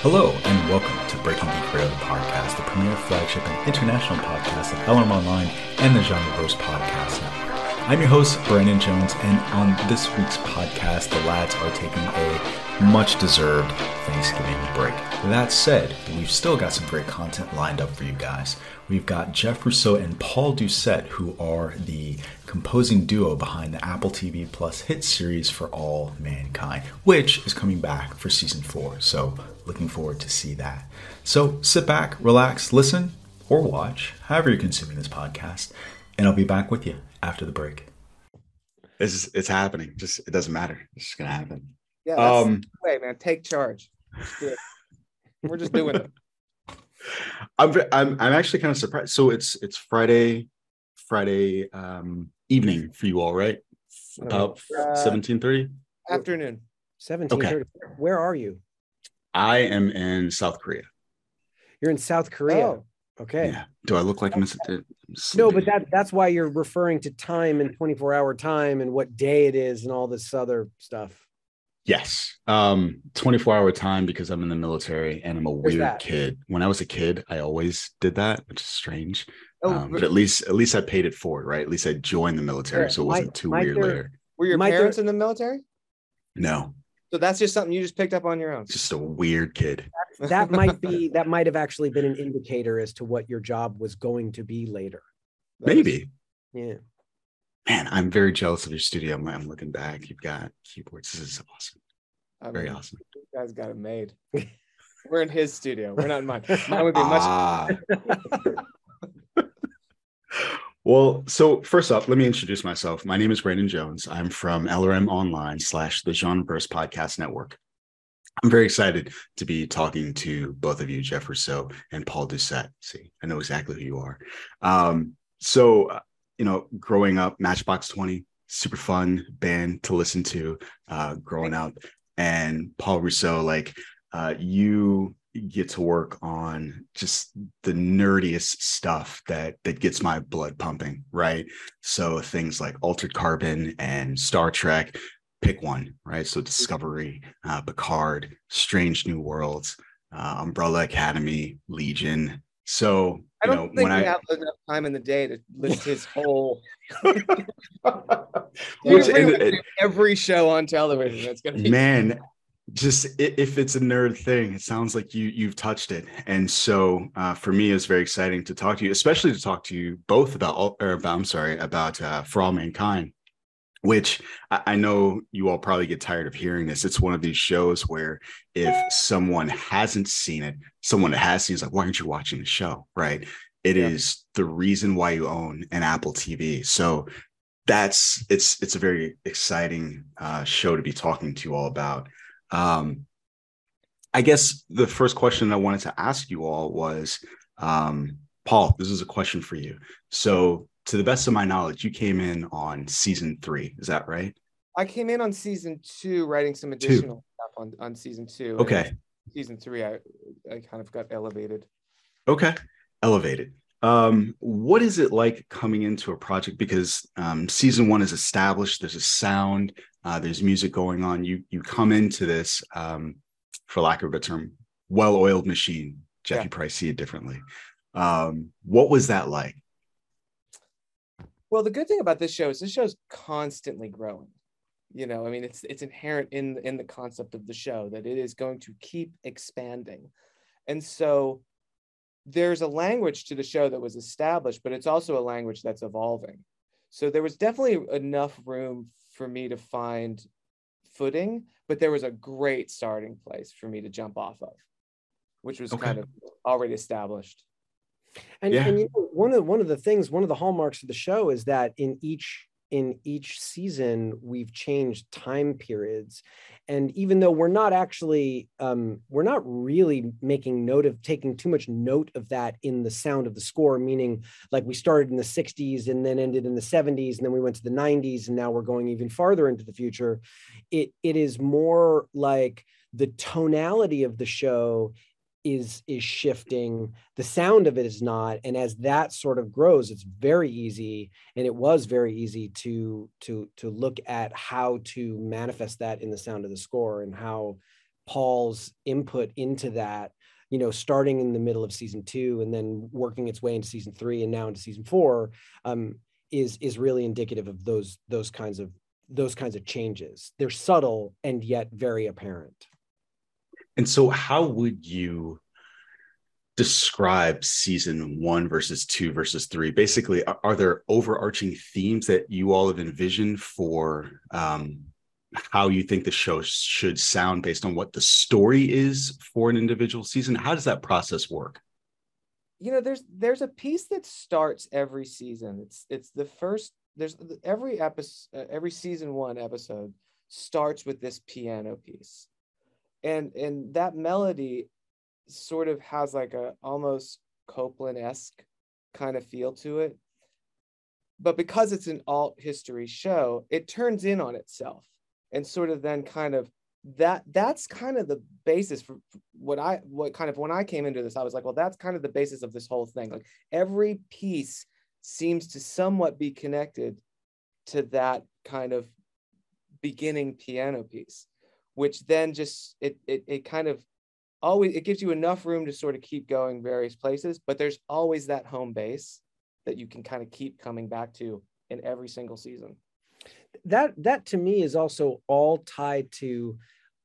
Hello, and welcome to Breaking Geek Radio Podcast, the premier flagship and international podcast of LRM Online and the Genreverse Podcast Network. I'm your host, Brandon Jones, and on this week's podcast, the lads are taking a much deserved Thanksgiving break. That said, we've still got some great content lined up for you guys. We've got Jeff Russo and Paul Doucette, who are the composing duo behind the Apple TV Plus hit series For All Mankind, which is coming back for season four. So, looking forward to see that. So, sit back, relax, listen, or watch, however you're consuming this podcast, and I'll be back with you after the break. It's it's happening. Just it doesn't matter. It's just gonna happen. Yeah. That's Um, way, man. Take charge. We're just doing it. I'm I'm I'm actually kind of surprised. So it's it's Friday, Friday um evening for you all, right? About Uh, seventeen thirty. Afternoon. Seventeen thirty. Where are you? I am in South Korea. You're in South Korea. Oh. Okay. Yeah. Do I look like I'm, I'm No, but that that's why you're referring to time and 24 hour time and what day it is and all this other stuff. Yes. Um, 24 hour time because I'm in the military and I'm a Where's weird that? kid. When I was a kid, I always did that, which is strange. Oh, um, but but at least at least I paid it forward, right? At least I joined the military, Yeah, so it wasn't too my weird third- later. were your My parents third- in the military? No, So that's just something you just picked up on your own. just a weird kid. That might be that might have actually been an indicator as to what your job was going to be later. That is- Maybe. Yeah. Man, I'm very jealous of your studio. I'm, I'm looking back. You've got keyboards. This is awesome. I Very mean, awesome. You guys got it made. We're in his studio. We're not in mine. Mine would be much. Ah. Well, so first up, let me introduce myself. My name is Brandon Jones. I'm from LRM Online slash the Genreverse Podcast Network. I'm very excited to be talking to both of you, Jeff Russo and Paul Doucette. See, I know exactly who you are. Um, so, uh, you know, growing up, Matchbox 20, super fun band to listen to uh, growing up. And Paul Russo, like, uh, you get to work on just the nerdiest stuff that that gets my blood pumping right so things like altered carbon and star trek pick one right so discovery uh, picard strange new worlds uh, umbrella academy legion so I don't know think when we i have enough time in the day to list his whole. Which- Which, and every show on television that's going to be. man just if it's a nerd thing it sounds like you you've touched it. And so uh, for me it's very exciting to talk to you especially to talk to you both about all- or about i'm sorry about uh, for all mankind which I, know you all probably get tired of hearing this. It's one of these shows where if someone hasn't seen it someone that has seen is like why aren't you watching the show? Right? It is Yeah. the reason why you own an apple tv so that's it's it's a very exciting uh, show to be talking to you all about um, I guess the first question I wanted to ask you all was, um, Paul, this is a question for you. So, to the best of my knowledge, you came in on season three. Is that right? I came in on season two, writing some Two. additional stuff on, on season two. Okay. Season three, I I kind of got elevated. Okay. Elevated. Um, what is it like coming into a project? Because um, season one is established. There's a sound. Uh, there's music going on. You you come into this, um, for lack of a better term, well-oiled machine. Jackie Yeah. Price see it differently. Um, what was that like? Well, the good thing about this show is this show's constantly growing. You know, I mean, it's it's inherent in in the concept of the show that it is going to keep expanding, and so there's a language to the show that was established, but it's also a language that's evolving. So there was definitely enough room for me to find footing, but there was a great starting place for me to jump off of, which was Okay. kind of already established. And, Yeah. and you know, one of one of the things, one of the hallmarks of the show is that in each in each season we've changed time periods, and even though we're not actually um, we're not really making note of taking too much note of that in the sound of the score, meaning like we started in the 60s and then ended in the 70s and then we went to the 90s and now we're going even farther into the future. It it is more like the tonality of the show is is shifting. The sound of it is not and as that sort of grows it's very easy and it was very easy to to to look at how to manifest that in the sound of the score and how paul's input into that you know starting in the middle of season two and then working its way into season three and now into season four um, is is really indicative of those those kinds of those kinds of changes. They're subtle and yet very apparent And so, how would you describe season one versus two versus three? Basically, are, are there overarching themes that you all have envisioned for um, how you think the show should sound based on what the story is for an individual season? How does that process work? you know there's there's a piece that starts every season it's it's the first there's every episode every season one episode starts with this piano piece and and that melody sort of has like a almost Copland-esque kind of feel to it but because it's an alt history show it turns in on itself and sort of then kind of that that's kind of the basis for what I what kind of when I came into this, I was like, well, that's kind of the basis of this whole thing. Like every piece seems to somewhat be connected to that kind of beginning piano piece, which then just it it it kind of always it gives you enough room to sort of keep going various places, but there's always that home base that you can kind of keep coming back to in every single season. that that to me is also all tied to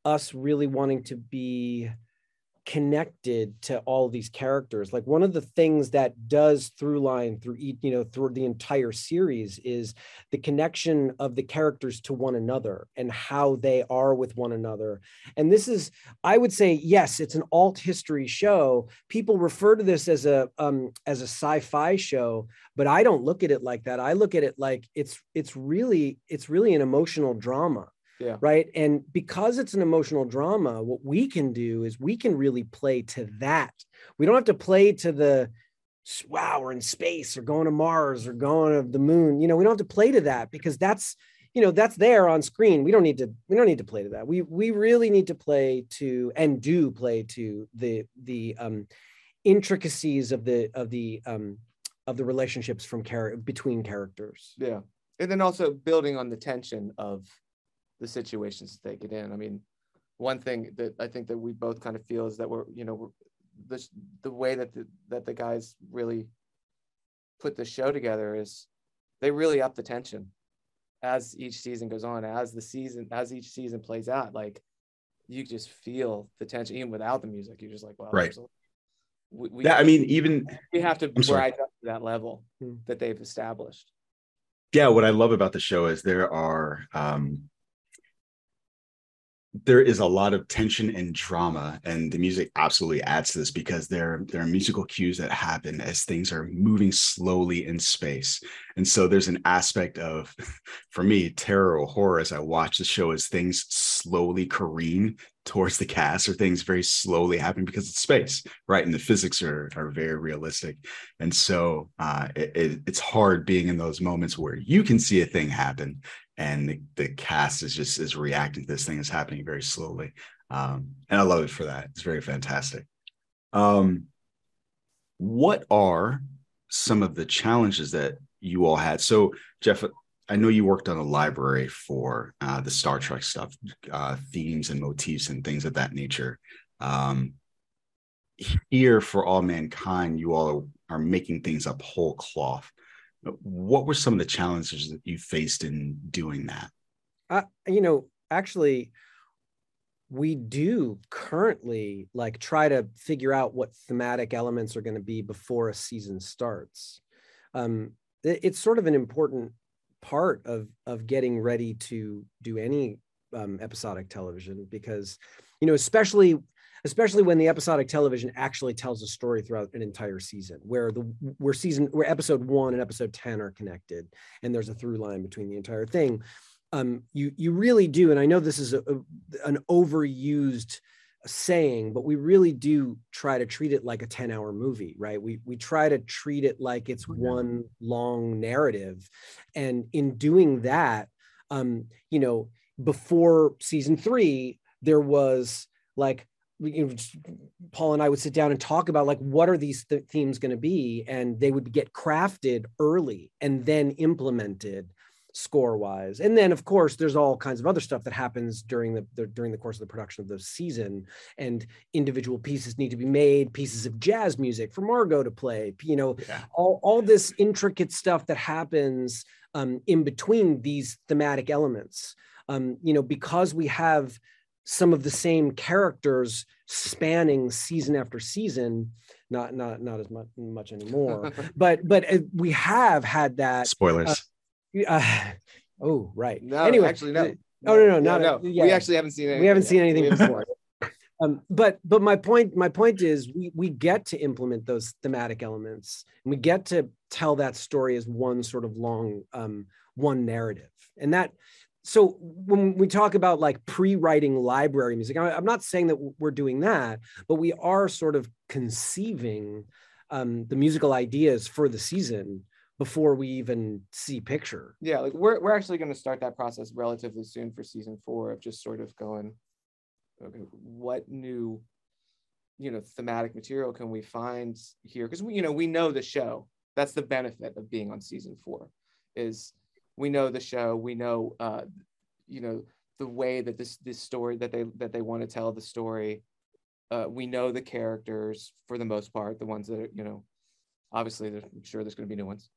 us really wanting to be connected to all these characters. Like one of the things that does through line through each you know through the entire series is the connection of the characters to one another and how they are with one another. And this is i would say yes it's an alt history show. People refer to this as a um as a sci-fi show but i don't look at it like that. I look at it like it's it's really it's really an emotional drama Yeah. right? And because it's an emotional drama what we can do is we can really play to that. We don't have to play to the wow we're in space or going to mars or going to the moon. You know we don't have to play to that because that's you know that's there on screen. We don't need to we don't need to play to that. We we really need to play to and do play to the the um intricacies of the of the um of the relationships from char- between characters. Yeah. And then also building on the tension of the situations that they get in. I mean, one thing that I think that we both kind of feel is that we're, you know, we're, the, the way that the, that the guys really put the show together is they really up the tension as each season goes on, as the season, as each season plays out, like you just feel the tension even without the music. You're just like, well, Right. we, we, Yeah, I mean, even we have to I'm sorry. rise up to that level Hmm. that they've established. yeah what i love about the show is there are um there is a lot of tension and drama and the music absolutely adds to this because there there are musical cues that happen as things are moving slowly in space. And so there's an aspect of for me terror or horror as i watch the show as things slowly careen towards the cast or things very slowly happen because it's space right? And the physics are are very realistic. And so uh, it, it, it's hard being in those moments where you can see a thing happen and the, the cast is just is reacting to this thing is happening very slowly. Um, and I love it for that. It's very fantastic. Um, what are some of the challenges that you all had? So, Jeff, I know you worked on a library for uh, the Star Trek stuff, uh, themes and motifs and things of that nature. Um, here for all mankind, you all are, are making things up whole cloth. What were some of the challenges that you faced in doing that? Uh, you know, actually, we do currently like try to figure out what thematic elements are going to be before a season starts. Um, it, it's sort of an important part of of getting ready to do any um, episodic television because you know especially especially when the episodic television actually tells a story throughout an entire season where the where season where episode 1 and episode 10 are connected and there's a through line between the entire thing. Um, you you really do and i know this is a, a, an overused saying but we really do try to treat it like a 10 hour movie right? We we try to treat it like it's oh, one long narrative and in doing that um you know before season 3 there was like you know, Paul and I would sit down and talk about like what are these th- themes going to be, and they would get crafted early and then implemented score wise and then of course there's all kinds of other stuff that happens during the, the, during the course of the production of the season. And individual pieces need to be made pieces of jazz music for margot to play you know yeah. all, all this intricate stuff that happens um, in between these thematic elements. Um, you know because we have some of the same characters spanning season after season not not not as much much anymore. But but uh, we have had that spoilers. uh, uh, oh right. No anyway actually no. oh no no not no, no. Yeah. we actually haven't seen anything we haven't seen anything before. Um, but but my point my point is we we get to implement those thematic elements. And we get to tell that story as one sort of long um, one narrative. And that so when we talk about like pre-writing library music i'm not saying that we're doing that but we are sort of conceiving um, the musical ideas for the season before we even see picture. Yeah like we're, we're actually going to start that process relatively soon for season four of just sort of going okay what new you know thematic material can we find here? Because we you know we know the show. That's the benefit of being on season four is we know the show we know uh you know the way that this this story that they that they want to tell the story. Uh we know the characters for the most part the ones that are you know obviously i'm sure there's going to be new ones.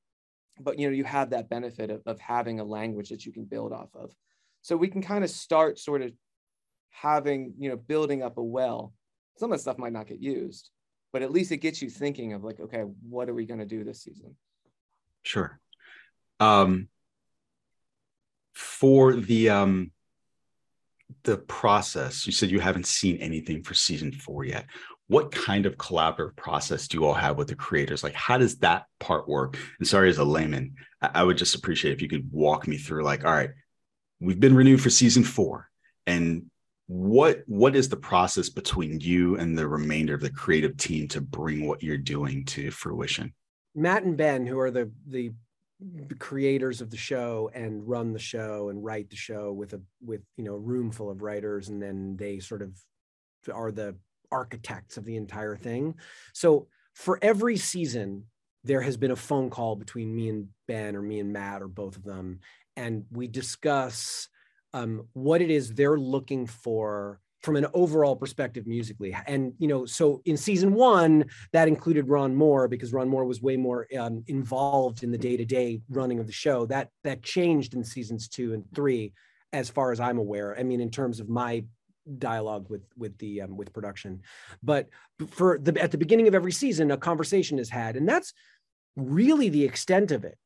But you know you have that benefit of, of having a language that you can build off of. So we can kind of start sort of having you know building up a well. Some of the stuff might not get used but at least it gets you thinking of like okay what are we going to do this season? Sure. Um for the um the process you said you haven't seen anything for season four yet. What kind of collaborative process do you all have with the creators? Like how does that part work? And sorry as a layman i would just appreciate if you could walk me through like all right we've been renewed for season four and what what is the process between you and the remainder of the creative team to bring what you're doing to fruition? Matt and ben who are the the the creators of the show and run the show and write the show with a with you know a room full of writers and then they sort of are the architects of the entire thing. So for every season there has been a phone call between me and ben or me and matt or both of them and we discuss um, what it is they're looking for from an overall perspective musically. And you know, so in season one, that included Ron Moore because Ron Moore was way more um, involved in the day-to-day running of the show. That that changed in seasons two and three, as far as I'm aware. I mean, in terms of my dialogue with with the um, with production, but for the at the beginning of every season, a conversation is had, and that's really the extent of it.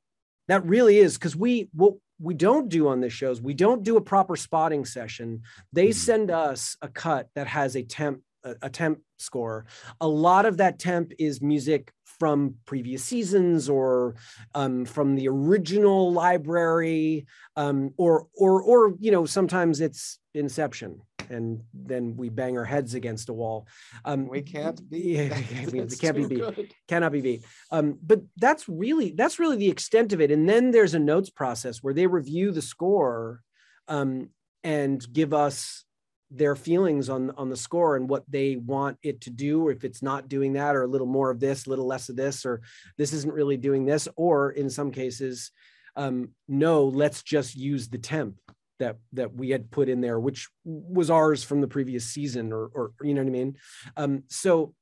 That really is because we what we don't do on this shows we don't do a proper spotting session they mm-hmm. send us a cut that has a temp a temp score a lot of that temp is music from previous seasons or um, from the original library um, or or or you know sometimes it's inception and then we bang our heads against a wall. Um, we can't be. We can't be beat. Good. Cannot be beat. Um, but that's really that's really the extent of it. And then there's a notes process where they review the score um, and give us their feelings on on the score and what they want it to do or if it's not doing that or a little more of this a little less of this or this isn't really doing this or in some cases um, no let's just use the temp that that we had put in there, which was ours from the previous season, or or you know what I mean. Um, so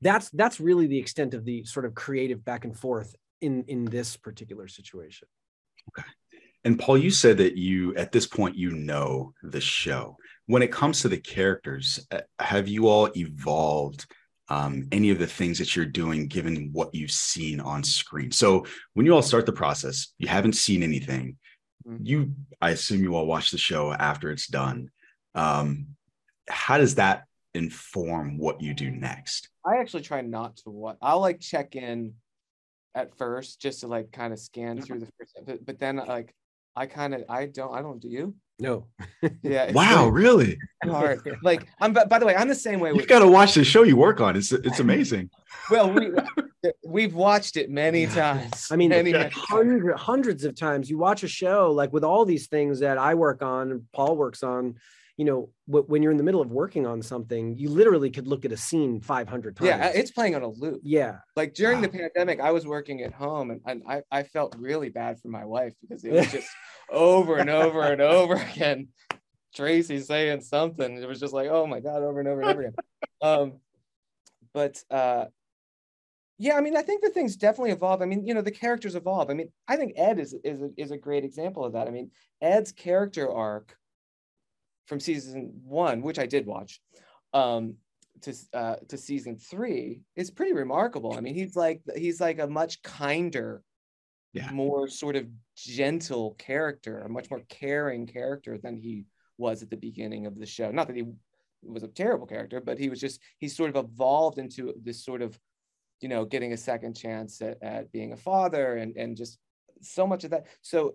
that's that's really the extent of the sort of creative back and forth in in this particular situation. Okay. And Paul, you said that you at this point you know the show. When it comes to the characters, uh, have you all evolved um, any of the things that you're doing given what you've seen on screen? So when you all start the process, you haven't seen anything. Mhm. You, I assume you all watch the show after it's done. Um, how does that inform what you do next? I actually try not to watch. I'll like check in at first just to like kind of scan through the first, but, but then like I kind of I don't I don't do you. No. Yeah. it's Wow, really? really hard. Like I'm. But by the way, I'm the same way You've got to watch the show you work on. It's it's amazing. Well, we we've watched it many times. I mean, many, many hundred, hundreds of times you watch a show like with all these things that I work on, Paul works on. You know, when you're in the middle of working on something, you literally could look at a scene 500 times. Yeah, it's playing on a loop. yeah. Like during the pandemic, I was working at home, and, and I I felt really bad for my wife because it was just over and over and over again. Tracy saying something. It was just like, oh my God, over and over and over again. Um, but uh, yeah, I mean, I think the things definitely evolve. I mean, you know, the characters evolve. I mean, I think Ed is is a, is a great example of that. I mean, Ed's character arc from season one, which I did watch, um, to uh, to season three is pretty remarkable. I mean, he's like he's like a much kinder, Yeah. more sort of gentle character, a much more caring character than he was at the beginning of the show. Not that he was a terrible character, but he was just he sort of evolved into this sort of, you know, getting a second chance at, at being a father and and just so much of that. So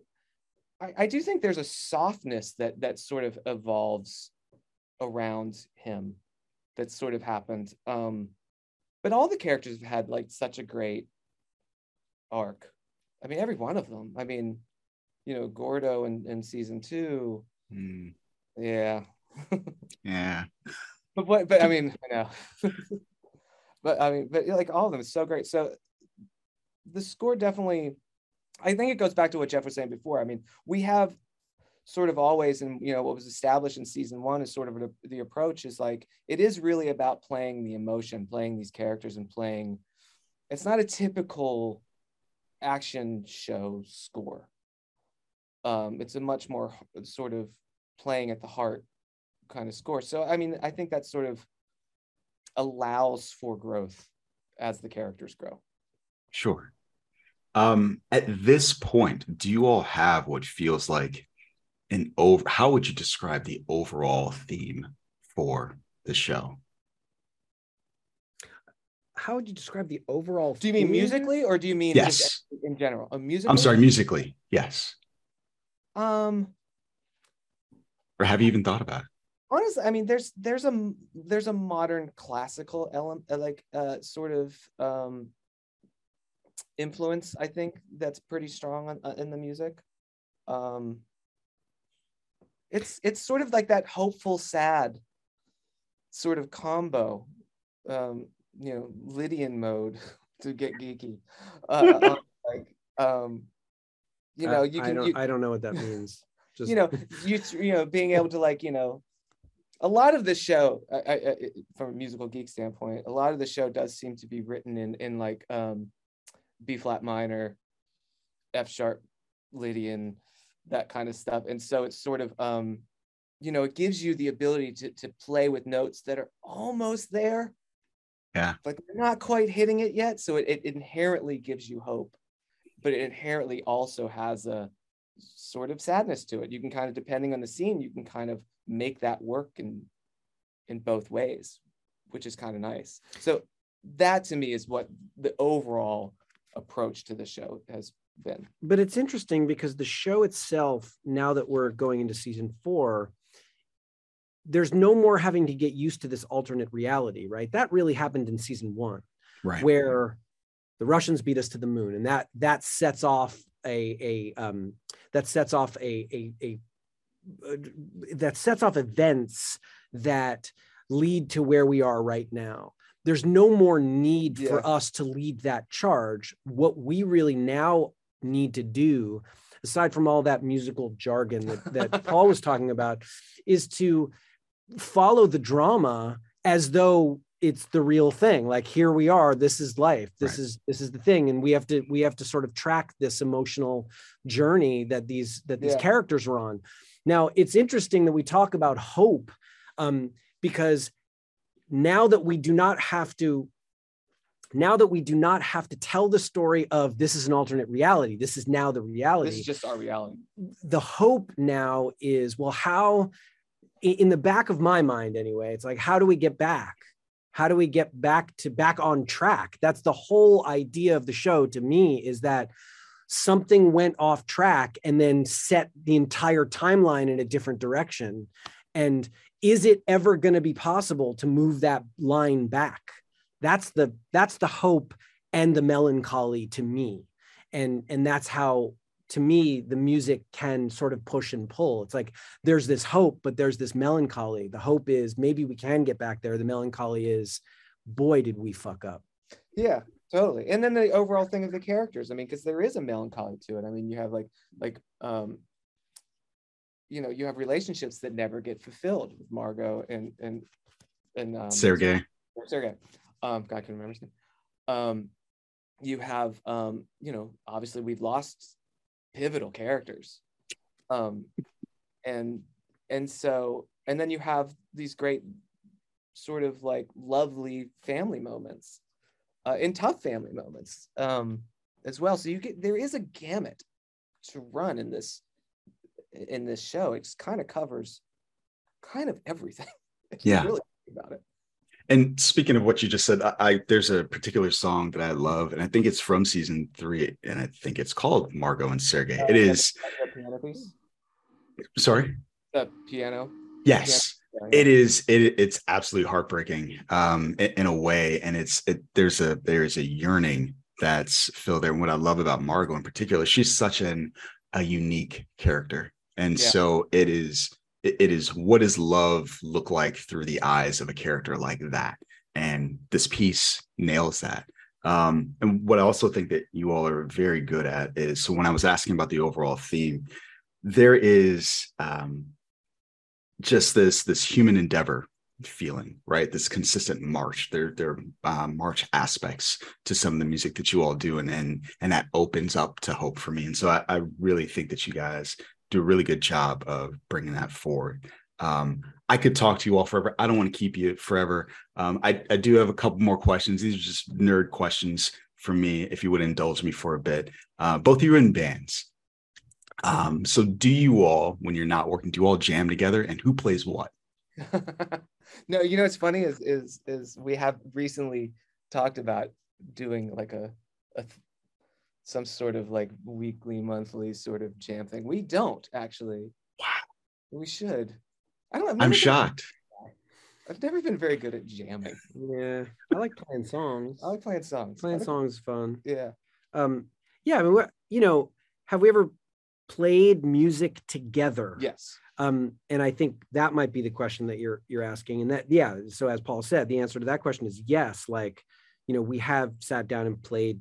I, I do think there's a softness that that sort of evolves around him that sort of happened. Um, but all the characters have had like such a great arc. I mean, every one of them. I mean, you know, Gordo in, in season two. Hmm, Yeah. yeah. but what but I mean, I know. but I mean, but like all of them is so great. So the score definitely I think it goes back to what Jeff was saying before. I mean, we have sort of always and you know what was established in season one is sort of the, the approach is like it is really about playing the emotion playing these characters and playing it's not a typical action show score um it's a much more sort of playing at the heart kind of score so i mean i think that's sort of allows for growth as the characters grow Sure. Um, at this point, do you all have what feels like an over? How would you describe the overall theme for the show? How would you describe the overall? do you mean theme? musically or do you mean Yes. in general a music I'm sorry, musically. Yes. um Or have you even thought about it? Honestly i mean there's there's a there's a modern classical element uh, like uh sort of um influence i think that's pretty strong on, uh, in the music um it's it's sort of like that hopeful sad sort of combo um you know lydian mode to get geeky uh, uh, like um you know you I can don't, you, I don't know what that means. Just, you know you you know being able to like you know a lot of the show I, I, from a musical geek standpoint a lot of the show does seem to be written in in like um b flat minor f sharp lydian that kind of stuff. And so it's sort of um you know it gives you the ability to to play with notes that are almost there. Yeah. but they're not quite hitting it yet. So it, it inherently gives you hope but it inherently also has a sort of sadness to it. You can kind of, depending on the scene, you can kind of make that work in in both ways, which is kind of nice. So that to me is what the overall approach to the show has been. but it's interesting because the show itself, now that we're going into season four, there's no more having to get used to this alternate reality, right? That really happened in season one. Right. where the Russians beat us to the moon, and that that sets off a a um, that sets off a a, a uh, that sets off events that lead to where we are right now. There's no more need Yeah. for us to lead that charge. What we really now need to do, aside from all that musical jargon that, that Paul was talking about, is to follow the drama as though it's the real thing like here we are this is life this Right. is this is the thing and we have to we have to sort of track this emotional journey that these that these Yeah. characters are on now it's interesting that we talk about hope um, because now that we do not have to now that we do not have to tell the story of this is an alternate reality this is now the reality This is just our reality. the hope now is well how in the back of my mind anyway it's like how do we get back how do we get back to back on track? That's the whole idea of the show to me is that something went off track and then set the entire timeline in a different direction. And is it ever going to be possible to move that line back? That's the that's the hope and the melancholy to me. And and that's how to me the music can sort of push and pull it's like there's this hope but there's this melancholy the hope is maybe we can get back there the melancholy is boy did we fuck up Yeah, totally. And then the overall thing of the characters. I mean, because there is a melancholy to it. I mean, you have like like um you know, you have relationships that never get fulfilled with Margot and and and um Sergey. Sergey. Um God, I can remember his name. Um you have um, you know, obviously we've lost pivotal characters. Um and and so and then you have these great sort of like lovely family moments uh, and tough family moments um, as well. So you get there is a gamut to run in this in this show. It just kind of covers kind of everything. Yeah. really about it. And speaking of what you just said, I, I there's a particular song that I love, and I think it's from season three, and I think it's called Margot and Sergey. It is piano piece, sorry. the piano. Yes. Yeah, yeah. It is. It it's absolutely heartbreaking, um, in, in a way, and it's it, there's a there's a yearning that's filled there. And what I love about Margot in particular, she's such an a unique character, and Yeah. so it is. It, is what does love look like through the eyes of a character like that, and this piece nails that. Um, and what I also think that you all are very good at is so when I was asking about the overall theme, there is um, just this this human endeavor feeling, right? This consistent march. There there um, march aspects to some of the music that you all do, and and and that opens up to hope for me. And so I, I really think that you guys do a really good job of bringing that forward. Um, I could talk to you all forever. I don't want to keep you forever. Um, I, I do have a couple more questions. These are just nerd questions for me, if you would indulge me for a bit. Uh, both of you are in bands. Um, so do you all, when you're not working, do you all jam together and who plays what? no, you know what's funny is is is we have recently talked about doing like a, a some sort of like weekly, monthly sort of jam thing. We don't actually. Wow. We should. I don't. I've I'm never been- shocked. I've never been very good at jamming. yeah i like playing songs I like playing songs. playing I songs is fun Yeah. um yeah i mean what you know have we ever played music together Yes. um and i think that might be the question that you're you're asking and that yeah so as paul said the answer to that question is yes like you know we have sat down and played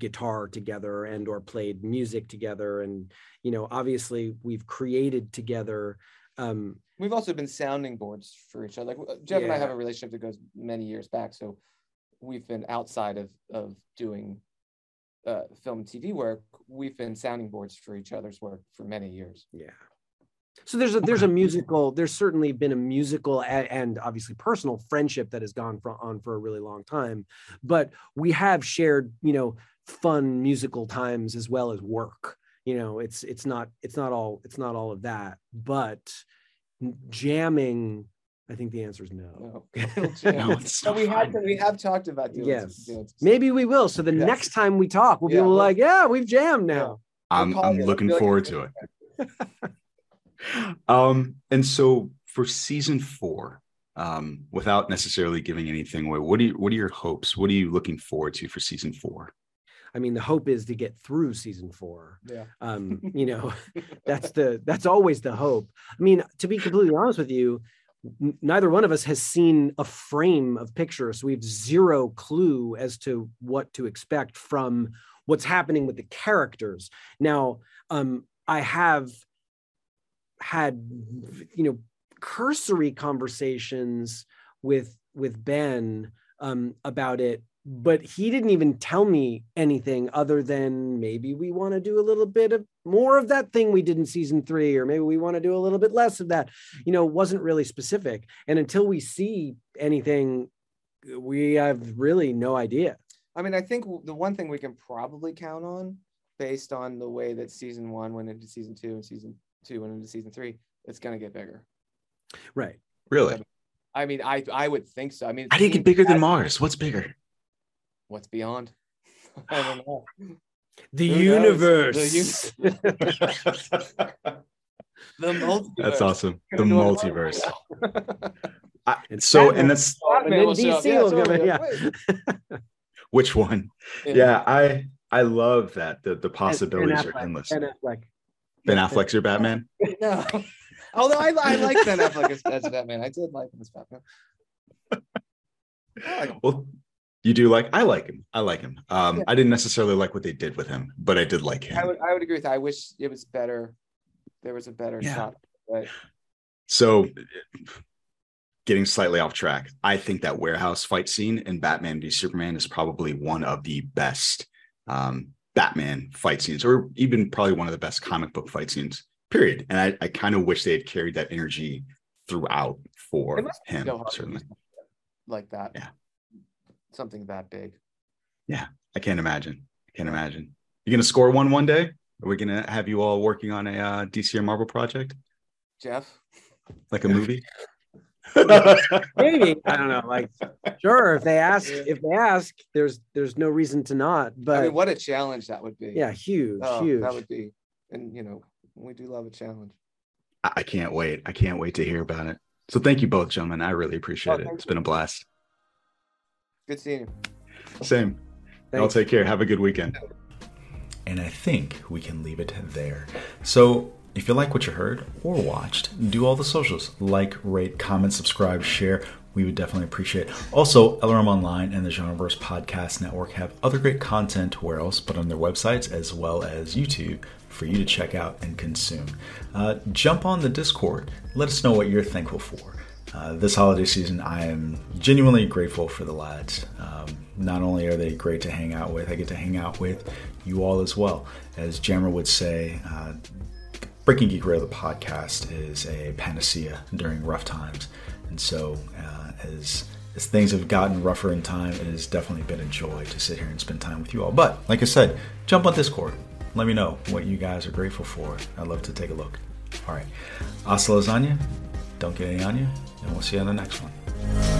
guitar together and or played music together and you know obviously we've created together um We've also been sounding boards for each other. Like uh, Jeff and I have a relationship that goes many years back, so we've been outside of of doing uh, film and TV work. We've been sounding boards for each other's work for many years. yeah so there's a there's a musical there's certainly been a musical a- and obviously personal friendship that has gone for, on for a really long time but we have shared you know fun musical times as well as work you know it's it's not it's not all it's not all of that but jamming i think the answer is no No, No, it's No, we not have we have talked about doing yes doing some- maybe we will so the Yes. next time we talk we'll be Yeah, able to we'll- like yeah we've jammed now I'm, I'm you. looking like- forward to it. um, and so for season four, um, without necessarily giving anything away, what do you what are your hopes? What are you looking forward to for season four? I mean the hope is to get through season four. Yeah. um you know that's the that's always the hope. I mean to be completely honest with you n- neither one of us has seen a frame of picture so we have zero clue as to what to expect from what's happening with the characters. Now um i have had you know cursory conversations with with Ben um, about it, but he didn't even tell me anything other than maybe we want to do a little bit of more of that thing we did in season three, or maybe we want to do a little bit less of that. You know, wasn't really specific. And until we see anything, we have really no idea. I mean, I think the one thing we can probably count on, based on the way that season one went into season two and season two went into season three, it's going to get bigger. Right. Really? I mean, I I would think so. I mean, How do you get bigger than Mars? What's bigger? What's beyond? I don't know. The Who universe. The The multiverse. That's awesome. The Gonna do a multiverse. I, And so, and that's and then Batman will show up. DC Yeah, will totally. come in, Like, yeah. which one? Yeah, I I love that. The the possibilities are Affleck, endless. Ben Affleck. Ben Affleck's your Batman. No. Although I, I like Ben Affleck as, as Batman. I did like him as Batman. Like. Well, you do like I like him. I like him. Um, Yeah. I didn't necessarily like what they did with him, but I did like him. I would I would agree with that. I wish it was better. There was a better Yeah. shot. But So, getting slightly off track, I think that warehouse fight scene in Batman v Superman is probably one of the best um, Batman fight scenes, or even probably one of the best comic book fight scenes. Period. And I, I kind of wish they had carried that energy throughout for it must be him. so hard to do Certainly, like that. Yeah. Something that big. Yeah, I can't imagine. I can't imagine. You're gonna score one one day? Are we gonna have you all working on a uh, DC or Marvel project, Jeff. like a movie? Maybe I don't know. Like, sure, if they ask, if they ask, there's there's no reason to not. But I mean, what a challenge that would be. yeah, huge, Oh, huge. That would be. And you know, we do love a challenge. I I can't wait. I can't wait to hear about it. So thank you both, gentlemen. I really appreciate Oh, it. thank It's been a blast. Good seeing you. Same. Y'all Thanks. take care. Have a good weekend. And I think we can leave it there. So if you like what you heard or watched, do all the socials like, rate, comment, subscribe, share. We would definitely appreciate it. Also, LRM Online and the Genreverse Podcast Network have other great content where else but on their websites as well as YouTube for you to check out and consume. Uh, jump on the Discord. Let us know what you're thankful for. Uh, this holiday season, I am genuinely grateful for the lads. Um, not only are they great to hang out with, I get to hang out with you all as well. As Jammer would say, uh, Breaking Geek Radio, the podcast, is a panacea during rough times. And so, uh, as as things have gotten rougher in time, it has definitely been a joy to sit here and spend time with you all. But like I said, jump on Discord. Let me know what you guys are grateful for. I'd love to take a look. All right, hasta lasagna. Don't get any on you, and we'll see you on the next one.